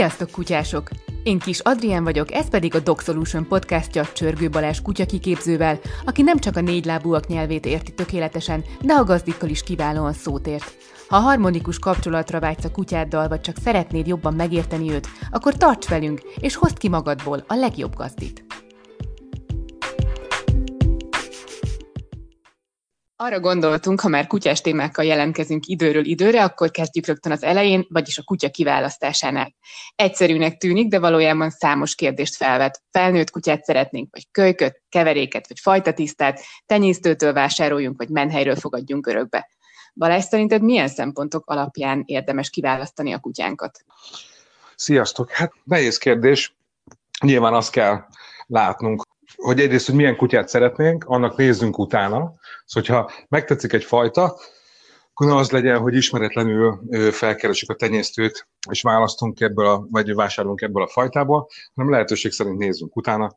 Sziasztok, kutyások! Én Kis Adrien vagyok, ez pedig a Dog Solution podcastja Csörgő Balázs kutyakiképzővel, aki nem csak a négylábúak nyelvét érti tökéletesen, de a gazdikkal is kiválóan szót ért. Ha harmonikus kapcsolatra vágysz a kutyáddal, vagy csak szeretnéd jobban megérteni őt, akkor tarts velünk, és hozd ki magadból a legjobb gazdit. Arra gondoltunk, ha már kutyás témákkal jelentkezünk időről időre, akkor kezdjük rögtön az elején, vagyis a kutya kiválasztásánál. Egyszerűnek tűnik, de valójában számos kérdést felvet. Felnőtt kutyát szeretnénk, vagy kölyköt, keveréket, vagy fajtatisztát, tenyésztőtől vásároljunk, vagy menhelyről fogadjunk örökbe. Balázs, szerinted milyen szempontok alapján érdemes kiválasztani a kutyánkat? Sziasztok! Hát nehéz kérdés. Nyilván azt kell látnunk, hogy egyrészt, hogy milyen kutyát szeretnénk, annak nézzünk utána. Szóval, hogyha megtetszik egy fajta, akkor az legyen, hogy ismeretlenül felkeresünk a tenyésztőt, és választunk ebből, a, vagy vásárolunk ebből a fajtából, hanem lehetőség szerint nézzünk utána,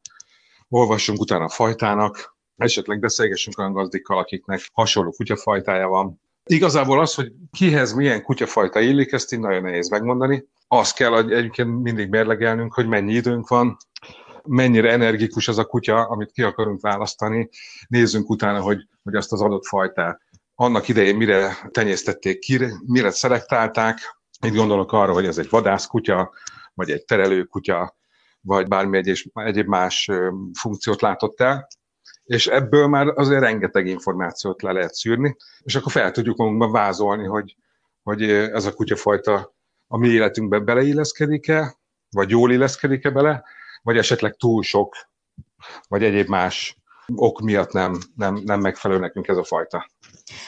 olvassunk utána a fajtának, esetleg beszélgessünk olyan gazdikkal, akiknek hasonló kutyafajtája van. Igazából az, hogy kihez milyen kutyafajta illik, ezt így nagyon nehéz megmondani. Azt kell egyébként mindig mérlegelnünk, hogy mennyi időnk van, mennyire energikus az a kutya, amit ki akarunk választani, nézzünk utána, hogy, hogy azt az adott fajtát annak idején mire tenyésztették ki, mire szelektálták. Itt gondolok arra, hogy ez egy vadászkutya, vagy egy terelőkutya, vagy bármi egyéb, egyéb más funkciót látott el, és ebből már azért rengeteg információt le lehet szűrni, és akkor fel tudjuk magunkban vázolni, hogy, hogy ez a kutyafajta a mi életünkbe beleilleszkedik-e, vagy jól illeszkedik-e bele, vagy esetleg túl sok, vagy egyéb más ok miatt nem, nem, nem megfelelő nekünk ez a fajta.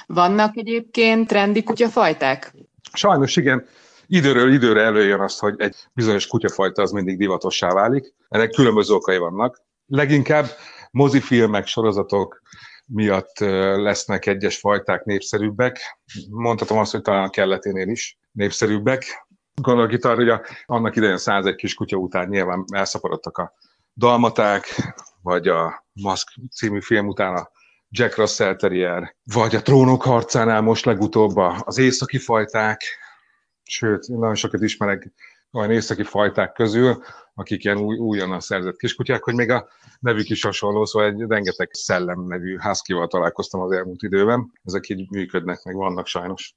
Vannak egyébként trendi kutyafajták? Sajnos igen. Időről időre előjön azt, hogy egy bizonyos kutyafajta az mindig divatossá válik. Ennek különböző okai vannak. Leginkább mozifilmek, sorozatok miatt lesznek egyes fajták népszerűbbek. Mondhatom azt, hogy talán a kelleténél is népszerűbbek. Gondolok itt arra, hogy a, annak idején 101 kis kutya után nyilván elszaporodtak a dalmaták, vagy a Mask című film után a Jack Russell Terrier, vagy a Trónok harcánál most legutóbb az északi fajták, sőt, nagyon sokat ismerek olyan északi fajták közül, akik ilyen új, újonnan szerzett kiskutyák, hogy még a nevük is hasonló, szóval egy rengeteg szellem nevű husky találkoztam az elmúlt időben. Ezek így működnek, meg vannak sajnos.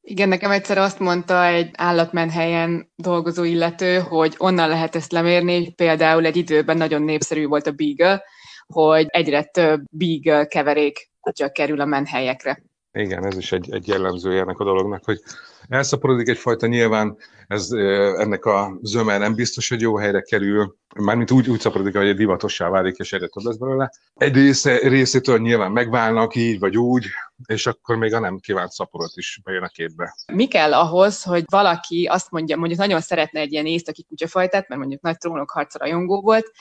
Igen, nekem egyszer azt mondta egy állatmenhelyen dolgozó illető, hogy onnan lehet ezt lemérni, például egy időben nagyon népszerű volt a Beagle, hogy egyre több Beagle keverék kerül a menhelyekre. Igen, ez is egy, egy jellemzője ennek a dolognak, hogy elszaporodik egyfajta, nyilván ez, ennek a zöme nem biztos, hogy jó helyre kerül, mármint úgy, úgy szaporodik, hogy divatossá válik, és egyre több lesz belőle. Egy része, részétől nyilván megválnak így vagy úgy, és akkor még a nem kívánt szaporat is bejön a képbe. Mi kell ahhoz, hogy valaki azt mondja, mondjuk nagyon szeretne egy ilyen északi kutyafajtát, mert mondjuk nagy trónok harca rajongó volt,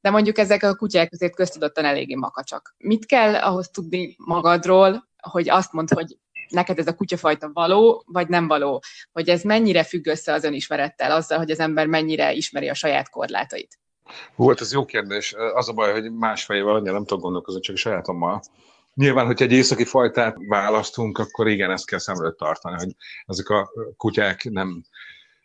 de mondjuk ezek a kutyák azért köztudottan eléggé makacsak. Mit kell ahhoz tudni magadról, hogy azt mondd, hogy neked ez a kutyafajta való, vagy nem való, hogy ez mennyire függ össze az önismerettel, azzal, hogy az ember mennyire ismeri a saját korlátait. Hú, hát ez jó kérdés. Az a baj, hogy más fejével annyira nem tudok gondolkozni, csak a sajátommal. Nyilván, hogyha egy északi fajtát választunk, akkor igen, ezt kell szemről tartani, hogy ezek a kutyák nem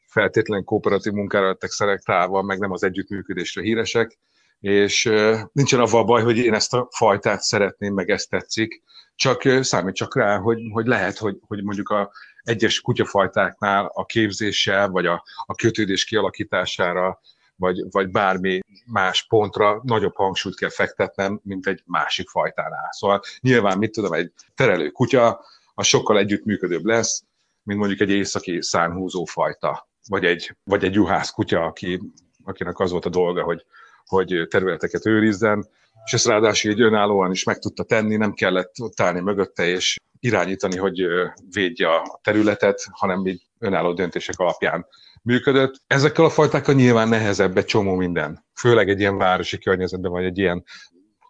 feltétlenül kooperatív munkára lettek szelektálva, meg nem az együttműködésre híresek, és nincsen avval baj, hogy én ezt a fajtát szeretném, meg ezt tetszik, csak számít csak rá, hogy, hogy lehet, hogy, hogy mondjuk a egyes kutyafajtáknál a képzéssel, vagy a, a kötődés kialakítására, vagy, vagy bármi más pontra nagyobb hangsúlyt kell fektetnem, mint egy másik fajtánál. Szóval nyilván, mit tudom, egy terelő kutya, az sokkal együttműködőbb lesz, mint mondjuk egy északi szánhúzó fajta, vagy egy, vagy egy juhász kutya, aki, akinek az volt a dolga, hogy, hogy területeket őrizzen, és ezt ráadásul egy önállóan is meg tudta tenni, nem kellett ott állni mögötte és irányítani, hogy védje a területet, hanem így önálló döntések alapján működött. Ezekkel a fajtákkal nyilván nehezebb egy csomó minden, főleg egy ilyen városi környezetben, vagy egy ilyen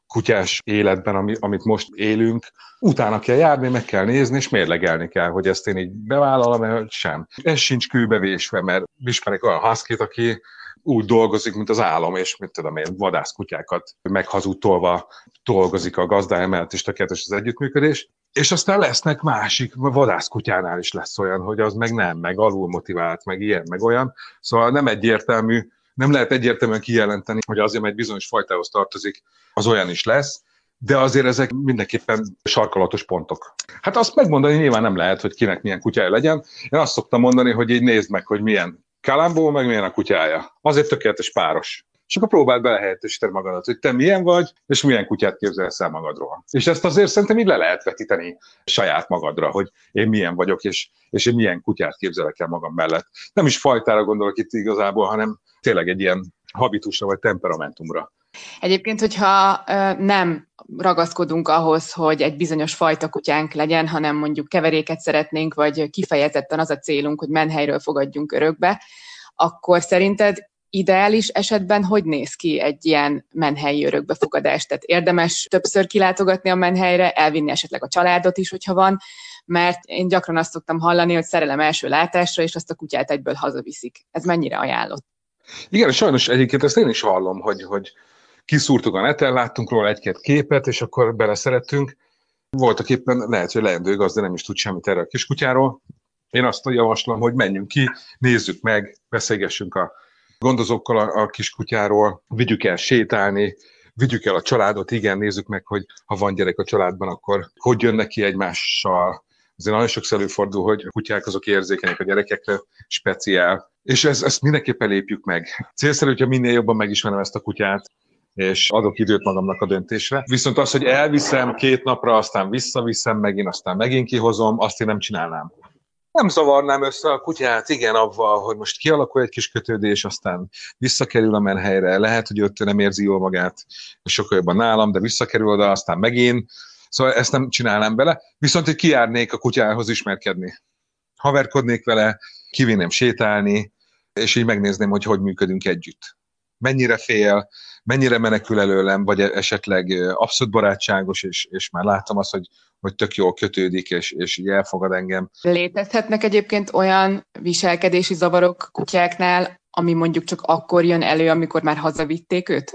kutyás életben, ami, amit most élünk, utána kell járni, meg kell nézni, és mérlegelni kell, hogy ezt én így bevállalom, vagy sem. Ez sincs kőbevésve, mert ismerek olyan husky aki úgy dolgozik, mint az álom, és mit tudom én, vadászkutyákat meghazudtolva dolgozik a gazdája mellett, és tökéletes az együttműködés. És aztán lesznek másik, vadászkutyánál is lesz olyan, hogy az meg nem, meg alul motivált, meg ilyen, meg olyan. Szóval nem egyértelmű, nem lehet egyértelműen kijelenteni, hogy azért, mert egy bizonyos fajtához tartozik, az olyan is lesz, de azért ezek mindenképpen sarkalatos pontok. Hát azt megmondani nyilván nem lehet, hogy kinek milyen kutyája legyen. Én azt szoktam mondani, hogy így nézd meg, hogy milyen Kalambó, meg milyen a kutyája. Azért tökéletes páros. És akkor próbáld belehelyettesíteni magadat, hogy te milyen vagy, és milyen kutyát képzelsz el magadról. És ezt azért szerintem így le lehet vetíteni saját magadra, hogy én milyen vagyok, és, és én milyen kutyát képzelek el magam mellett. Nem is fajtára gondolok itt igazából, hanem tényleg egy ilyen habitusra vagy temperamentumra. Egyébként, hogyha nem ragaszkodunk ahhoz, hogy egy bizonyos fajta kutyánk legyen, hanem mondjuk keveréket szeretnénk, vagy kifejezetten az a célunk, hogy menhelyről fogadjunk örökbe, akkor szerinted ideális esetben hogy néz ki egy ilyen menhelyi örökbefogadás? Tehát érdemes többször kilátogatni a menhelyre, elvinni esetleg a családot is, hogyha van, mert én gyakran azt szoktam hallani, hogy szerelem első látásra, és azt a kutyát egyből hazaviszik. Ez mennyire ajánlott? Igen, sajnos egyébként ezt én is hallom, hogy, hogy kiszúrtuk a neten, láttunk róla egy-két képet, és akkor beleszerettünk. Voltak éppen lehet, hogy leendő igaz, de nem is tud semmit erre a kiskutyáról. Én azt javaslom, hogy menjünk ki, nézzük meg, beszélgessünk a gondozókkal a, a kiskutyáról, vigyük el sétálni, vigyük el a családot, igen, nézzük meg, hogy ha van gyerek a családban, akkor hogy jönnek ki egymással. Azért nagyon sokszor előfordul, hogy a kutyák azok érzékenyek a gyerekekre, speciál. És ez, ezt mindenképpen lépjük meg. Célszerű, hogyha minél jobban megismerem ezt a kutyát, és adok időt magamnak a döntésre. Viszont az, hogy elviszem két napra, aztán visszaviszem megint, aztán megint kihozom, azt én nem csinálnám. Nem zavarnám össze a kutyát, igen, avval, hogy most kialakul egy kis kötődés, aztán visszakerül a menhelyre, lehet, hogy ott nem érzi jól magát, sokkal jobban nálam, de visszakerül oda, aztán megint. Szóval ezt nem csinálnám bele. Viszont, hogy kiárnék a kutyához ismerkedni. Haverkodnék vele, kivinném sétálni, és így megnézném, hogy hogy működünk együtt. Mennyire fél, mennyire menekül előlem, vagy esetleg abszolút barátságos, és, és már látom azt, hogy, hogy tök jól kötődik, és, és így elfogad engem. Létezhetnek egyébként olyan viselkedési zavarok kutyáknál, ami mondjuk csak akkor jön elő, amikor már hazavitték őt?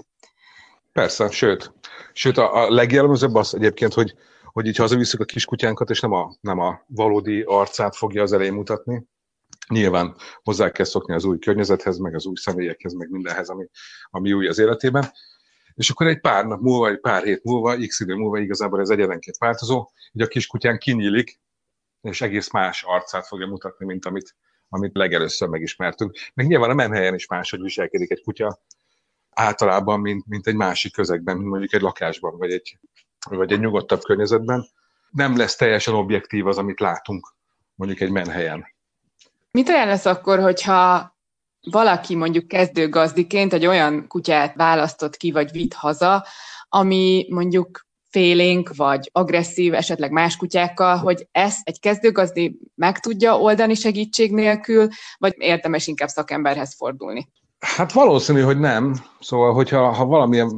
Persze, sőt. Sőt, a, a legjellemzőbb az egyébként, hogy, hogy így hazavisszük a kiskutyánkat, és nem a, nem a valódi arcát fogja az elején mutatni, Nyilván hozzá kell szokni az új környezethez, meg az új személyekhez, meg mindenhez, ami, ami új az életében. És akkor egy pár nap múlva, egy pár hét múlva, x idő múlva igazából ez egyenlenként változó, hogy a kiskutyán kinyílik, és egész más arcát fogja mutatni, mint amit, amit legelőször megismertünk. Meg nyilván a menhelyen is máshogy viselkedik egy kutya általában, mint, mint egy másik közegben, mint mondjuk egy lakásban, vagy egy, vagy egy nyugodtabb környezetben. Nem lesz teljesen objektív az, amit látunk mondjuk egy menhelyen. Mit ajánlasz akkor, hogyha valaki mondjuk kezdőgazdiként egy olyan kutyát választott ki, vagy vitt haza, ami mondjuk félénk, vagy agresszív, esetleg más kutyákkal, hogy ezt egy kezdőgazdi meg tudja oldani segítség nélkül, vagy érdemes inkább szakemberhez fordulni? Hát valószínű, hogy nem. Szóval, hogyha ha valamilyen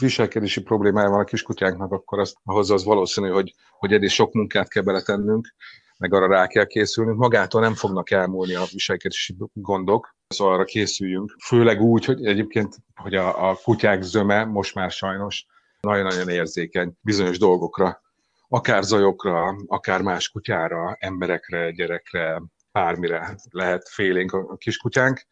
viselkedési problémája van a kiskutyánknak, akkor az, ahhoz az valószínű, hogy, hogy eddig sok munkát kell beletennünk meg arra rá kell készülnünk. Magától nem fognak elmúlni a viselkedési gondok, szóval arra készüljünk. Főleg úgy, hogy egyébként, hogy a, a kutyák zöme most már sajnos nagyon-nagyon érzékeny bizonyos dolgokra, akár zajokra, akár más kutyára, emberekre, gyerekre, bármire lehet félénk a kiskutyánk.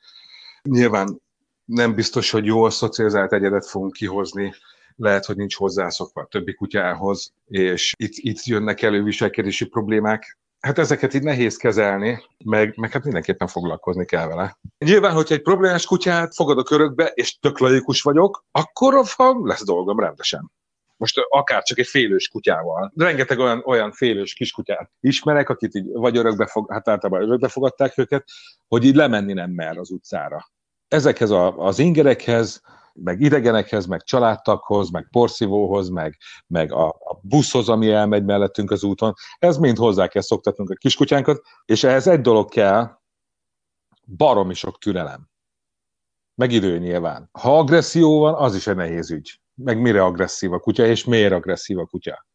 Nyilván nem biztos, hogy jól szocializált egyedet fogunk kihozni, lehet, hogy nincs hozzászokva a többi kutyához, és itt, itt jönnek elő viselkedési problémák, Hát ezeket így nehéz kezelni, meg, meg hát mindenképpen foglalkozni kell vele. Nyilván, hogyha egy problémás kutyát fogadok örökbe, és tök laikus vagyok, akkor lesz dolgom rendesen. Most akár csak egy félős kutyával. Rengeteg olyan, olyan félős kiskutyát ismerek, akit így vagy örökbe fog, hát általában örökbe fogadták őket, hogy így lemenni nem mer az utcára. Ezekhez a, az ingerekhez, meg idegenekhez, meg családtaghoz, meg porszívóhoz, meg, meg a, a buszhoz, ami elmegy mellettünk az úton. Ez mind hozzá kell szoktatnunk a kiskutyánkat, és ehhez egy dolog kell, baromi sok türelem. Meg idő nyilván. Ha agresszió van, az is egy nehéz ügy. Meg mire agresszív a kutya, és miért agresszív a kutya?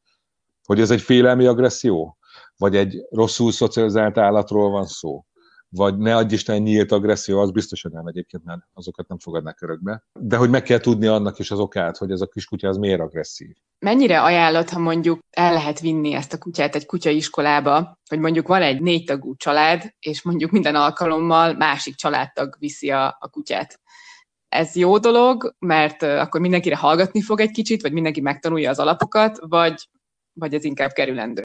Hogy ez egy félelmi agresszió? Vagy egy rosszul szocializált állatról van szó? Vagy ne adj Isten nyílt agresszió, az biztos, hogy nem egyébként, mert azokat nem fogadnak örökbe. De hogy meg kell tudni annak is az okát, hogy ez a kiskutya az miért agresszív. Mennyire ajánlott, ha mondjuk el lehet vinni ezt a kutyát egy kutyaiskolába, hogy mondjuk van egy négy tagú család, és mondjuk minden alkalommal másik családtag viszi a, a kutyát. Ez jó dolog, mert akkor mindenkire hallgatni fog egy kicsit, vagy mindenki megtanulja az alapokat, vagy, vagy ez inkább kerülendő?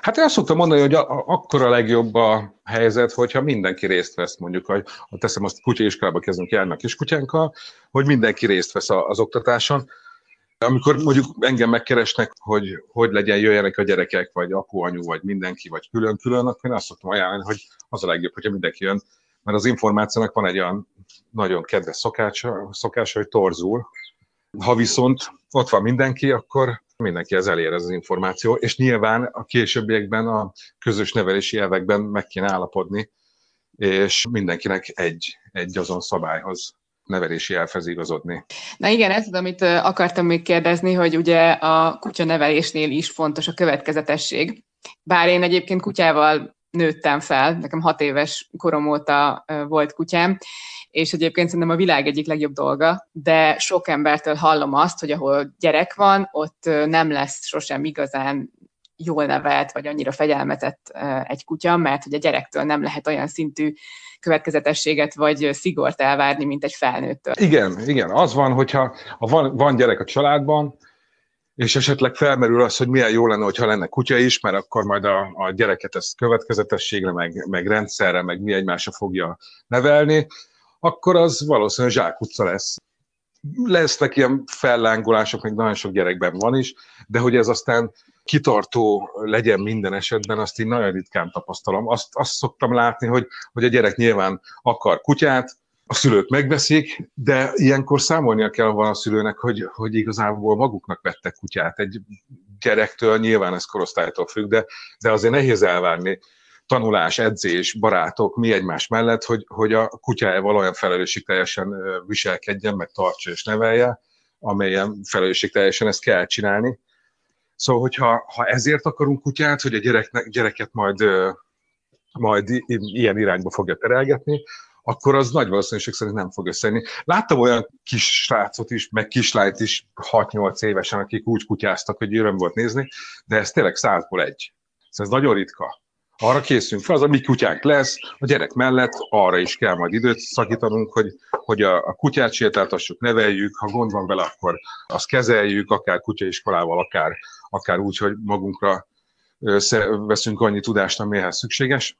Hát én azt szoktam mondani, hogy a, a, akkor a legjobb a helyzet, hogyha mindenki részt vesz, mondjuk, hogy teszem azt kutyaiskolába kezdünk járnak kiskutyánkkal, hogy mindenki részt vesz az oktatáson. Amikor mondjuk engem megkeresnek, hogy hogy legyen, jöjjenek a gyerekek, vagy apu, anyu, vagy mindenki, vagy külön-külön, akkor én azt szoktam ajánlani, hogy az a legjobb, hogyha mindenki jön, mert az információnak van egy olyan nagyon kedves szokása, szokása hogy torzul. Ha viszont ott van mindenki, akkor mindenkihez elér ez az információ, és nyilván a későbbiekben a közös nevelési elvekben meg kéne állapodni, és mindenkinek egy, egy azon szabályhoz nevelési elfez igazodni. Na igen, ez az, amit akartam még kérdezni, hogy ugye a kutya nevelésnél is fontos a következetesség. Bár én egyébként kutyával nőttem fel, nekem hat éves korom óta volt kutyám, és egyébként szerintem a világ egyik legjobb dolga, de sok embertől hallom azt, hogy ahol gyerek van, ott nem lesz sosem igazán jól nevelt, vagy annyira fegyelmetett egy kutya, mert hogy a gyerektől nem lehet olyan szintű következetességet vagy szigort elvárni, mint egy felnőttől. Igen, igen. Az van, hogyha ha van, van gyerek a családban, és esetleg felmerül az, hogy milyen jó lenne, hogyha lenne kutya is, mert akkor majd a, a gyereket ezt következetességre, meg, meg rendszerre, meg mi egymásra fogja nevelni, akkor az valószínűleg zsákutca lesz. Lesznek ilyen fellángolások, még nagyon sok gyerekben van is, de hogy ez aztán kitartó legyen minden esetben, azt én nagyon ritkán tapasztalom. Azt, azt szoktam látni, hogy, hogy a gyerek nyilván akar kutyát, a szülők megveszik, de ilyenkor számolnia kell van a szülőnek, hogy, hogy igazából maguknak vettek kutyát. Egy gyerektől nyilván ez korosztálytól függ, de, de azért nehéz elvárni tanulás, edzés, barátok, mi egymás mellett, hogy, hogy a kutyájával olyan teljesen viselkedjen, meg tartsa és nevelje, amelyen teljesen ezt kell csinálni. Szóval, hogyha ha ezért akarunk kutyát, hogy a gyereknek, gyereket majd, majd ilyen irányba fogja terelgetni, akkor az nagy valószínűség szerint nem fog összejönni. Láttam olyan kis srácot is, meg kislányt is 6-8 évesen, akik úgy kutyáztak, hogy öröm volt nézni, de ez tényleg százból egy. Szóval ez nagyon ritka. Arra készülünk fel, az a mi kutyánk lesz, a gyerek mellett arra is kell majd időt szakítanunk, hogy, hogy a, a kutyát sétáltassuk, neveljük, ha gond van vele, akkor azt kezeljük, akár kutyaiskolával, akár, akár úgy, hogy magunkra veszünk annyi tudást, amihez szükséges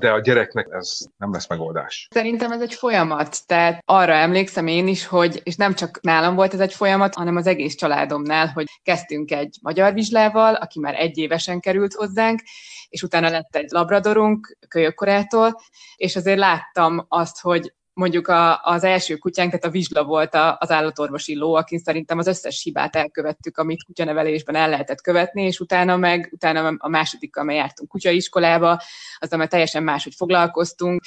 de a gyereknek ez nem lesz megoldás. Szerintem ez egy folyamat, tehát arra emlékszem én is, hogy, és nem csak nálam volt ez egy folyamat, hanem az egész családomnál, hogy kezdtünk egy magyar vizslával, aki már egy évesen került hozzánk, és utána lett egy labradorunk kölyökkorától, és azért láttam azt, hogy mondjuk a, az első kutyánk, a vizsla volt a, az állatorvosi ló, akin szerintem az összes hibát elkövettük, amit kutyanevelésben el lehetett követni, és utána meg, utána a másodikkal, amely jártunk kutyaiskolába, az, amely teljesen máshogy foglalkoztunk.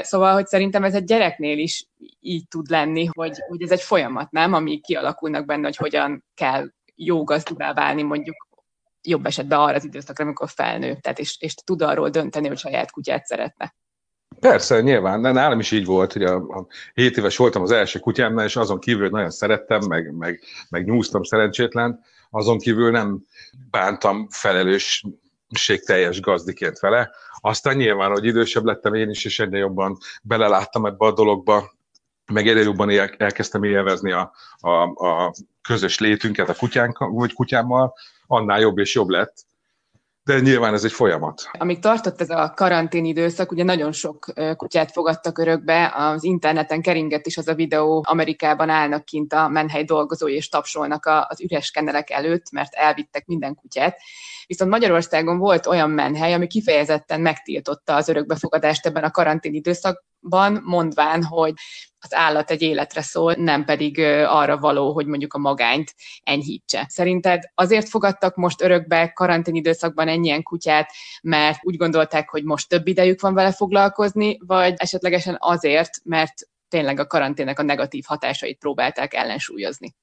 Szóval, hogy szerintem ez egy gyereknél is így tud lenni, hogy, hogy ez egy folyamat, nem? Ami kialakulnak benne, hogy hogyan kell jó gazdává válni mondjuk jobb esetben arra az időszakra, amikor felnő, tehát és, és tud arról dönteni, hogy saját kutyát szeretne. Persze, nyilván, de nálam is így volt, hogy a, a 7 éves voltam az első kutyámnál, és azon kívül nagyon szerettem, meg, meg, meg nyúztam szerencsétlen, azon kívül nem bántam felelősségteljes gazdiként vele. Aztán nyilván, hogy idősebb lettem én is, és egyre jobban beleláttam ebbe a dologba, meg egyre jobban elkezdtem élvezni a, a, a közös létünket a kutyánk, vagy kutyámmal, annál jobb és jobb lett de nyilván ez egy folyamat. Amíg tartott ez a karantén időszak, ugye nagyon sok kutyát fogadtak örökbe, az interneten keringett is az a videó, Amerikában állnak kint a menhely dolgozói és tapsolnak az üres kennelek előtt, mert elvittek minden kutyát. Viszont Magyarországon volt olyan menhely, ami kifejezetten megtiltotta az örökbefogadást ebben a karantén időszakban, mondván, hogy az állat egy életre szól, nem pedig arra való, hogy mondjuk a magányt enyhítse. Szerinted azért fogadtak most örökbe karantén időszakban ennyien kutyát, mert úgy gondolták, hogy most több idejük van vele foglalkozni, vagy esetlegesen azért, mert tényleg a karantének a negatív hatásait próbálták ellensúlyozni?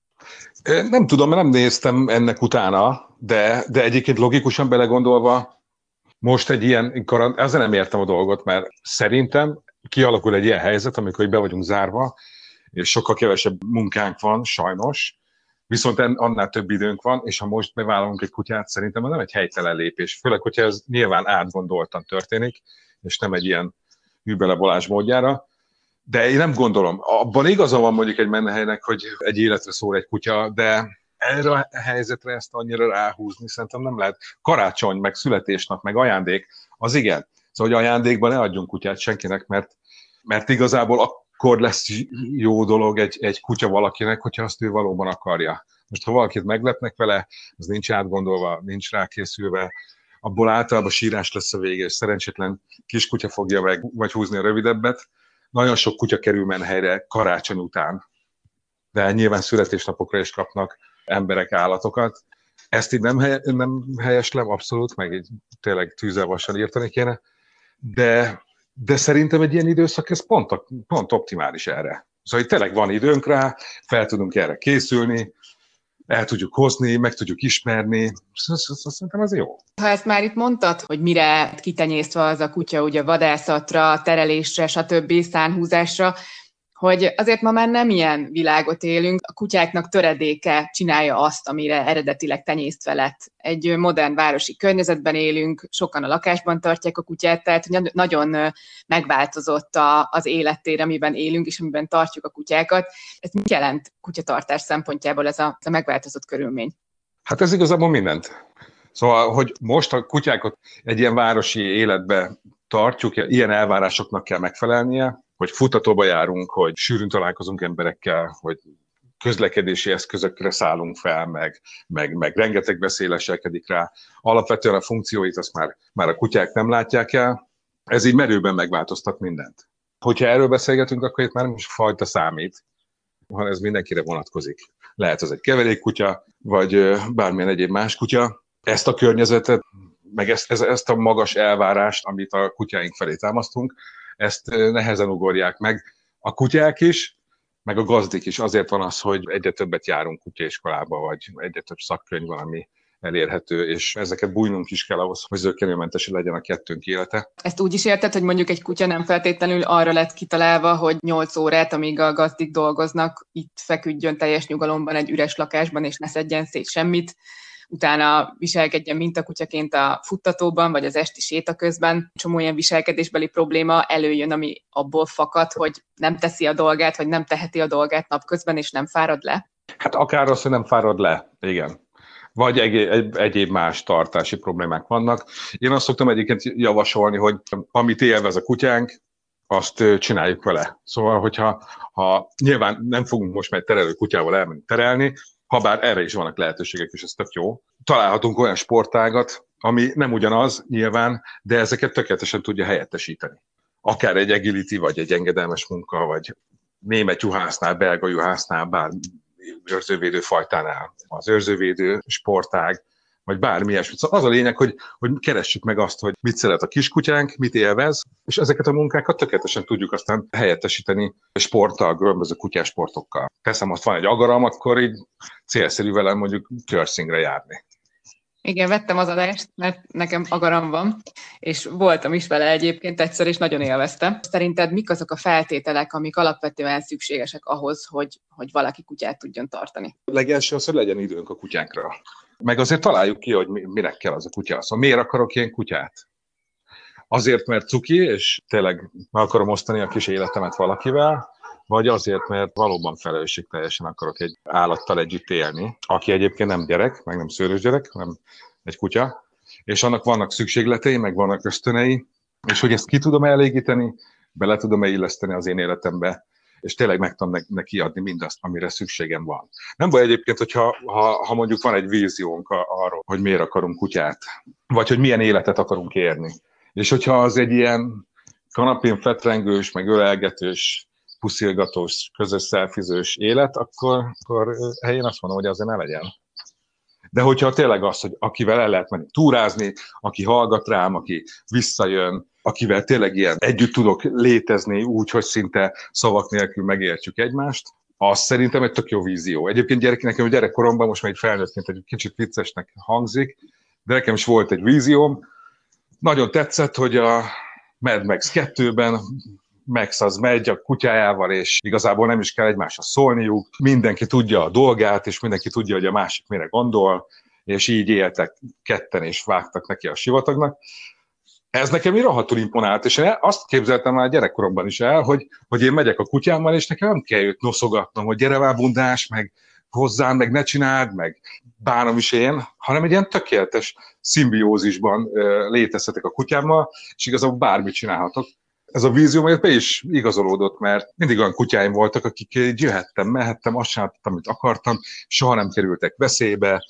Nem tudom, mert nem néztem ennek utána, de, de egyébként logikusan belegondolva most egy ilyen, ezzel nem értem a dolgot, mert szerintem kialakul egy ilyen helyzet, amikor be vagyunk zárva, és sokkal kevesebb munkánk van, sajnos, viszont annál több időnk van, és ha most bevállalunk egy kutyát, szerintem ez nem egy helytelen lépés, főleg, hogyha ez nyilván átgondoltan történik, és nem egy ilyen hűbelebolás módjára, de én nem gondolom. Abban igaza van mondjuk egy menhelynek, hogy egy életre szól egy kutya, de erre a helyzetre ezt annyira ráhúzni, szerintem nem lehet. Karácsony, meg születésnap, meg ajándék, az igen. Szóval, hogy ajándékban ne adjunk kutyát senkinek, mert, mert igazából akkor lesz jó dolog egy, egy kutya valakinek, hogyha azt ő valóban akarja. Most ha valakit meglepnek vele, az nincs átgondolva, nincs rákészülve, abból általában sírás lesz a vége, és szerencsétlen kiskutya fogja meg, vagy húzni a rövidebbet. Nagyon sok kutya kerül menhelyre karácsony után, de nyilván születésnapokra is kapnak emberek állatokat. Ezt így nem, helye, nem helyeslem, abszolút, meg így tényleg tűzelvasan írtani kéne, de, de szerintem egy ilyen időszak, ez pont, pont optimális erre. Szóval itt tényleg van időnk rá, fel tudunk erre készülni, el tudjuk hozni, meg tudjuk ismerni, szerintem ez jó. Ha ezt már itt mondtad, hogy mire kitenyésztve az a kutya, ugye vadászatra, terelésre, stb. szánhúzásra, hogy azért ma már nem ilyen világot élünk, a kutyáknak töredéke csinálja azt, amire eredetileg tenyésztve lett. Egy modern városi környezetben élünk, sokan a lakásban tartják a kutyát, tehát nagyon megváltozott az élettér, amiben élünk, és amiben tartjuk a kutyákat. Ez mit jelent kutyatartás szempontjából ez a, ez a megváltozott körülmény? Hát ez igazából mindent. Szóval, hogy most a kutyákat egy ilyen városi életbe tartjuk, ilyen elvárásoknak kell megfelelnie, hogy futatóba járunk, hogy sűrűn találkozunk emberekkel, hogy közlekedési eszközökre szállunk fel, meg, meg, meg rengeteg beszéleselkedik rá. Alapvetően a funkcióit azt már, már a kutyák nem látják el. Ez így merőben megváltoztat mindent. Hogyha erről beszélgetünk, akkor itt már nem is fajta számít, hanem ez mindenkire vonatkozik. Lehet az egy keverékkutya, vagy bármilyen egyéb más kutya. Ezt a környezetet, meg ezt, ezt a magas elvárást, amit a kutyáink felé támasztunk, ezt nehezen ugorják meg. A kutyák is, meg a gazdik is. Azért van az, hogy egyre többet járunk kutyaiskolába, vagy egyre több szakkönyv van, ami elérhető, és ezeket bújnunk is kell ahhoz, hogy zöggenőmentes legyen a kettőnk élete. Ezt úgy is érted, hogy mondjuk egy kutya nem feltétlenül arra lett kitalálva, hogy 8 órát, amíg a gazdik dolgoznak, itt feküdjön teljes nyugalomban egy üres lakásban, és ne szedjen szét semmit, utána viselkedjen mintakutyaként a futtatóban, vagy az esti séta közben. Csomó ilyen viselkedésbeli probléma előjön, ami abból fakad, hogy nem teszi a dolgát, vagy nem teheti a dolgát napközben, és nem fárad le. Hát akár az, hogy nem fárad le, igen vagy egy, egyéb más tartási problémák vannak. Én azt szoktam egyébként javasolni, hogy amit élvez a kutyánk, azt csináljuk vele. Szóval, hogyha ha nyilván nem fogunk most már terelő kutyával elmenni terelni, ha bár erre is vannak lehetőségek, és ez tök jó. Találhatunk olyan sportágat, ami nem ugyanaz nyilván, de ezeket tökéletesen tudja helyettesíteni. Akár egy agility, vagy egy engedelmes munka, vagy német juhásznál, belga juhásznál, bár őrzővédő fajtánál, az őrzővédő sportág, vagy bármi ilyesmi. Szóval az a lényeg, hogy, hogy keressük meg azt, hogy mit szeret a kiskutyánk, mit élvez, és ezeket a munkákat tökéletesen tudjuk aztán helyettesíteni sporttal, különböző kutyásportokkal. Teszem, azt van egy agaram, akkor így célszerű velem mondjuk körszingre járni. Igen, vettem az adást, mert nekem agaram van, és voltam is vele egyébként egyszer, és nagyon élveztem. Szerinted mik azok a feltételek, amik alapvetően szükségesek ahhoz, hogy, hogy valaki kutyát tudjon tartani? A legelső az, hogy legyen időnk a kutyánkra. Meg azért találjuk ki, hogy minek kell az a kutya. Szóval miért akarok ilyen kutyát? Azért, mert cuki, és tényleg meg akarom osztani a kis életemet valakivel, vagy azért, mert valóban felelősségteljesen akarok egy állattal együtt élni, aki egyébként nem gyerek, meg nem szőrös gyerek, hanem egy kutya, és annak vannak szükségletei, meg vannak ösztönei, és hogy ezt ki tudom elégíteni, bele tudom-e illeszteni az én életembe, és tényleg meg tudom neki adni mindazt, amire szükségem van. Nem baj egyébként, hogyha ha, ha mondjuk van egy víziónk arról, hogy miért akarunk kutyát, vagy hogy milyen életet akarunk érni. És hogyha az egy ilyen kanapén fetrengős, meg ölelgetős, puszilgatós, közös szelfizős élet, akkor, akkor én azt mondom, hogy azért ne legyen. De hogyha tényleg az, hogy akivel el lehet menni túrázni, aki hallgat rám, aki visszajön, akivel tényleg ilyen együtt tudok létezni úgy, hogy szinte szavak nélkül megértjük egymást, az szerintem egy tök jó vízió. Egyébként gyerek, nekem a gyerekkoromban, most már egy felnőttként egy kicsit viccesnek hangzik, de nekem is volt egy vízióm, Nagyon tetszett, hogy a Mad Max 2-ben Max az megy a kutyájával, és igazából nem is kell egymásra szólniuk, mindenki tudja a dolgát, és mindenki tudja, hogy a másik mire gondol, és így éltek ketten, és vágtak neki a sivatagnak. Ez nekem így rohadtul imponált, és én azt képzeltem már gyerekkoromban is el, hogy, hogy én megyek a kutyámmal, és nekem nem kell őt noszogatnom, hogy gyere már bundás, meg hozzám, meg ne csináld, meg bánom is én, hanem egy ilyen tökéletes szimbiózisban létezhetek a kutyámmal, és igazából bármit csinálhatok. Ez a vízió majd be is igazolódott, mert mindig olyan kutyáim voltak, akik jöhettem, mehettem, azt csináltam, amit akartam, soha nem kerültek veszélybe,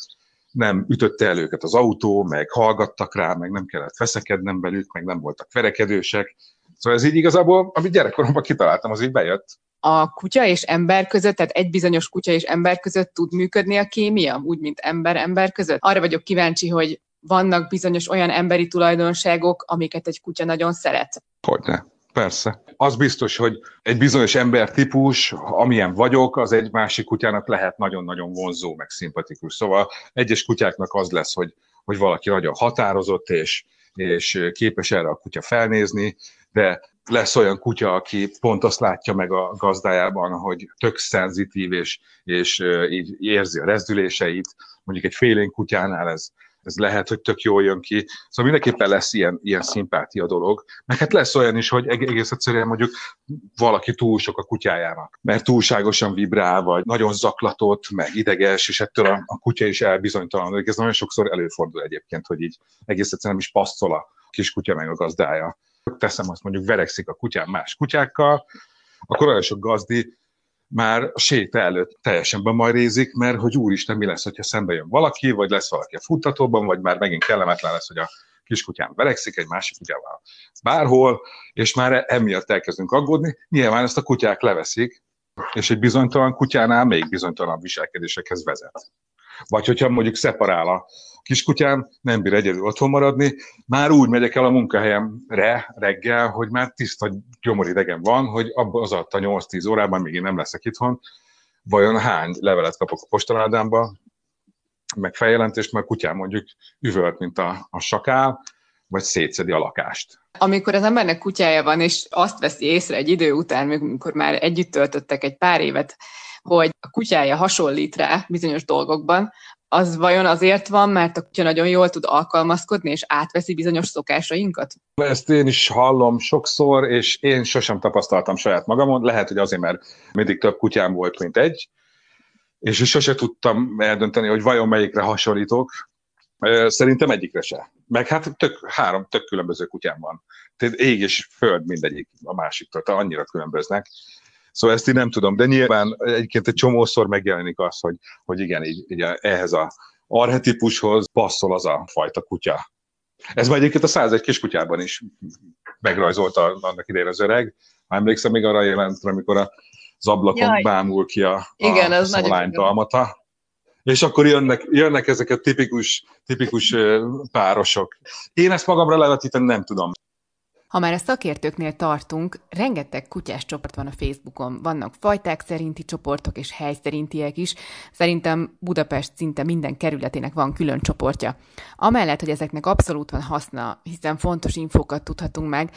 nem ütötte el őket az autó, meg hallgattak rá, meg nem kellett veszekednem velük, meg nem voltak verekedősek. Szóval ez így igazából, amit gyerekkoromban kitaláltam, az így bejött. A kutya és ember között, tehát egy bizonyos kutya és ember között tud működni a kémia, úgy, mint ember-ember között? Arra vagyok kíváncsi, hogy vannak bizonyos olyan emberi tulajdonságok, amiket egy kutya nagyon szeret. Hogyne. Persze. Az biztos, hogy egy bizonyos embertípus, amilyen vagyok, az egy másik kutyának lehet nagyon-nagyon vonzó, meg szimpatikus. Szóval egyes kutyáknak az lesz, hogy, hogy valaki nagyon határozott, és, és képes erre a kutya felnézni, de lesz olyan kutya, aki pont azt látja meg a gazdájában, hogy tök szenzitív, és, és így érzi a rezdüléseit. Mondjuk egy félénk kutyánál ez, ez lehet, hogy tök jól jön ki. Szóval mindenképpen lesz ilyen, ilyen szimpátia dolog. Meg hát lesz olyan is, hogy egész egyszerűen mondjuk valaki túl sok a kutyájának, mert túlságosan vibrál, vagy nagyon zaklatott, meg ideges, és ettől a, a kutya is elbizonytalanodik. Ez nagyon sokszor előfordul egyébként, hogy így egész egyszerűen nem is passzol a kis kutya meg a gazdája. Teszem azt mondjuk verekszik a kutyám más kutyákkal, akkor olyan sok gazdi már a séta előtt teljesen bemajrézik, mert hogy úristen, mi lesz, hogyha szembe jön valaki, vagy lesz valaki a futtatóban, vagy már megint kellemetlen lesz, hogy a kiskutyám verekszik egy másik kutyával bárhol, és már emiatt elkezdünk aggódni. Nyilván ezt a kutyák leveszik, és egy bizonytalan kutyánál még bizonytalan viselkedésekhez vezet. Vagy hogyha mondjuk szeparál a kiskutyám, nem bír egyedül otthon maradni, már úgy megyek el a munkahelyemre reggel, hogy már tiszta gyomoridegen van, hogy abban az alatt a 8-10 órában még én nem leszek itthon, vajon hány levelet kapok a postaládámba, meg feljelentést, mert kutyám mondjuk üvölt, mint a, a sakál, vagy szétszedi a lakást. Amikor az embernek kutyája van, és azt veszi észre egy idő után, amikor már együtt töltöttek egy pár évet, hogy a kutyája hasonlít rá bizonyos dolgokban, az vajon azért van, mert a kutya nagyon jól tud alkalmazkodni, és átveszi bizonyos szokásainkat? Ezt én is hallom sokszor, és én sosem tapasztaltam saját magamon. Lehet, hogy azért, mert mindig több kutyám volt, mint egy, és sose tudtam eldönteni, hogy vajon melyikre hasonlítok. Szerintem egyikre se. Meg hát tök, három tök különböző kutyám van. Tehát ég és föld mindegyik a másiktól, tehát annyira különböznek. Szóval ezt én nem tudom, de nyilván egyébként egy csomószor megjelenik az, hogy, hogy igen, így, így ehhez a arhetipushoz passzol az a fajta kutya. Ez már egyébként a 101 kiskutyában is megrajzolta annak idején az öreg. Ha emlékszem még arra jelentre, amikor az ablakon Jaj. bámul ki a, a, igen, a szolány dalmata. És akkor jönnek, jönnek ezek a tipikus, tipikus párosok. Én ezt magamra levetíteni nem tudom. Ha már a szakértőknél tartunk, rengeteg kutyás csoport van a Facebookon. Vannak fajták szerinti csoportok és hely szerintiek is. Szerintem Budapest szinte minden kerületének van külön csoportja. Amellett, hogy ezeknek abszolút van haszna, hiszen fontos infókat tudhatunk meg,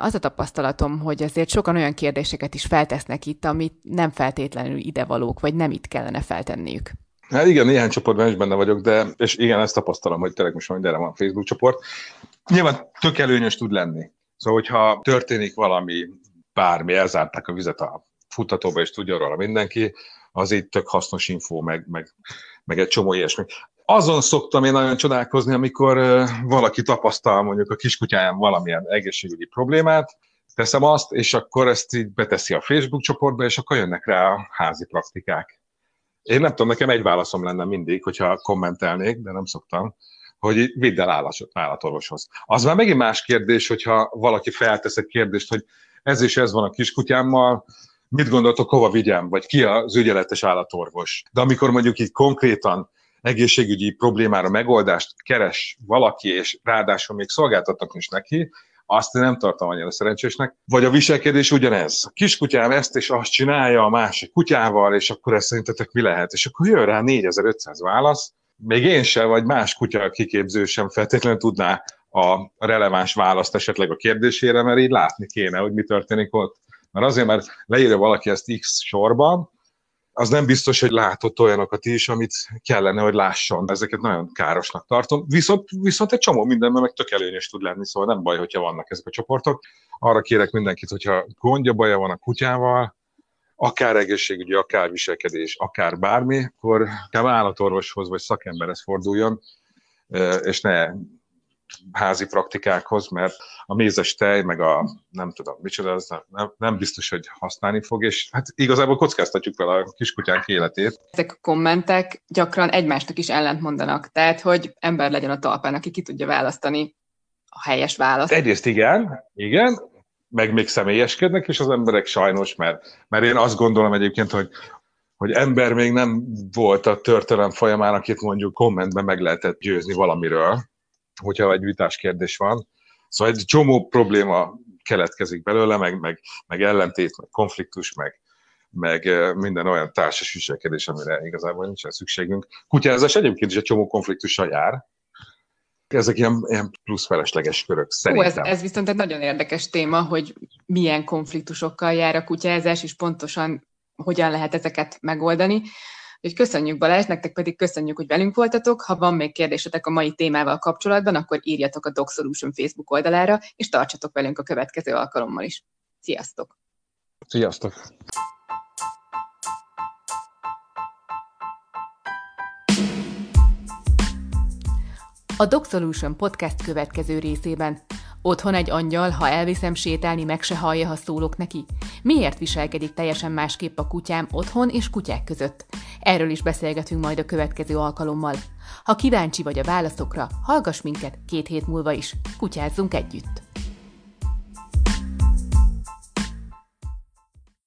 az a tapasztalatom, hogy azért sokan olyan kérdéseket is feltesznek itt, amit nem feltétlenül idevalók, vagy nem itt kellene feltenniük. Hát igen, néhány csoportban is benne vagyok, de és igen, ezt tapasztalom, hogy tényleg most mindenre van Facebook csoport. Nyilván tök előnyös tud lenni. Szóval, hogyha történik valami, bármi, elzárták a vizet a futtatóba, és tudja róla mindenki, az itt tök hasznos info, meg, meg, meg egy csomó ilyesmi. Azon szoktam én nagyon csodálkozni, amikor valaki tapasztal mondjuk a kiskutyáján valamilyen egészségügyi problémát, teszem azt, és akkor ezt így beteszi a Facebook csoportba, és akkor jönnek rá a házi praktikák. Én nem tudom, nekem egy válaszom lenne mindig, hogyha kommentelnék, de nem szoktam hogy vidd el állatorvoshoz. Az már megint más kérdés, hogyha valaki feltesz egy kérdést, hogy ez és ez van a kiskutyámmal, mit gondoltok, hova vigyem, vagy ki az ügyeletes állatorvos. De amikor mondjuk így konkrétan egészségügyi problémára megoldást keres valaki, és ráadásul még szolgáltatnak is neki, azt nem tartom annyira szerencsésnek. Vagy a viselkedés ugyanez. A kiskutyám ezt és azt csinálja a másik kutyával, és akkor ezt szerintetek mi lehet? És akkor jön rá 4500 válasz, még én sem, vagy más kutya kiképző sem feltétlenül tudná a releváns választ esetleg a kérdésére, mert így látni kéne, hogy mi történik ott. Mert azért, mert leírja valaki ezt X sorban, az nem biztos, hogy látott olyanokat is, amit kellene, hogy lásson. Ezeket nagyon károsnak tartom. Viszont, viszont egy csomó mindenben meg tök előnyös tud lenni, szóval nem baj, hogyha vannak ezek a csoportok. Arra kérek mindenkit, hogyha gondja, baja van a kutyával, akár egészségügyi, akár viselkedés, akár bármi, akkor kell állatorvoshoz vagy szakemberhez forduljon, és ne házi praktikákhoz, mert a mézes tej, meg a nem tudom, micsoda, az nem, nem biztos, hogy használni fog, és hát igazából kockáztatjuk vele a kiskutyánk életét. Ezek a kommentek gyakran egymásnak is ellent mondanak, tehát hogy ember legyen a talpán, aki ki tudja választani a helyes választ. Egyrészt igen, igen, meg még személyeskednek, és az emberek sajnos, mert, mert én azt gondolom egyébként, hogy, hogy ember még nem volt a történelem folyamán, akit mondjuk kommentben meg lehetett győzni valamiről, hogyha egy vitás kérdés van. Szóval egy csomó probléma keletkezik belőle, meg, meg, meg ellentét, meg konfliktus, meg, meg minden olyan társas viselkedés, amire igazából nincsen szükségünk. Kutyázás egyébként is egy csomó konfliktussal jár, ezek ilyen, ilyen plusz felesleges körök szerintem. Ó, ez, ez viszont egy nagyon érdekes téma, hogy milyen konfliktusokkal jár a kutyázás, és pontosan hogyan lehet ezeket megoldani. Úgyhogy köszönjük Balázs, nektek pedig köszönjük, hogy velünk voltatok. Ha van még kérdésetek a mai témával kapcsolatban, akkor írjatok a Dog Solution Facebook oldalára, és tartsatok velünk a következő alkalommal is. Sziasztok! Sziasztok! A Dog Solution podcast következő részében. Otthon egy angyal, ha elviszem sétálni, meg se hallja, ha szólok neki. Miért viselkedik teljesen másképp a kutyám otthon és kutyák között? Erről is beszélgetünk majd a következő alkalommal. Ha kíváncsi vagy a válaszokra, hallgass minket két hét múlva is. Kutyázzunk együtt!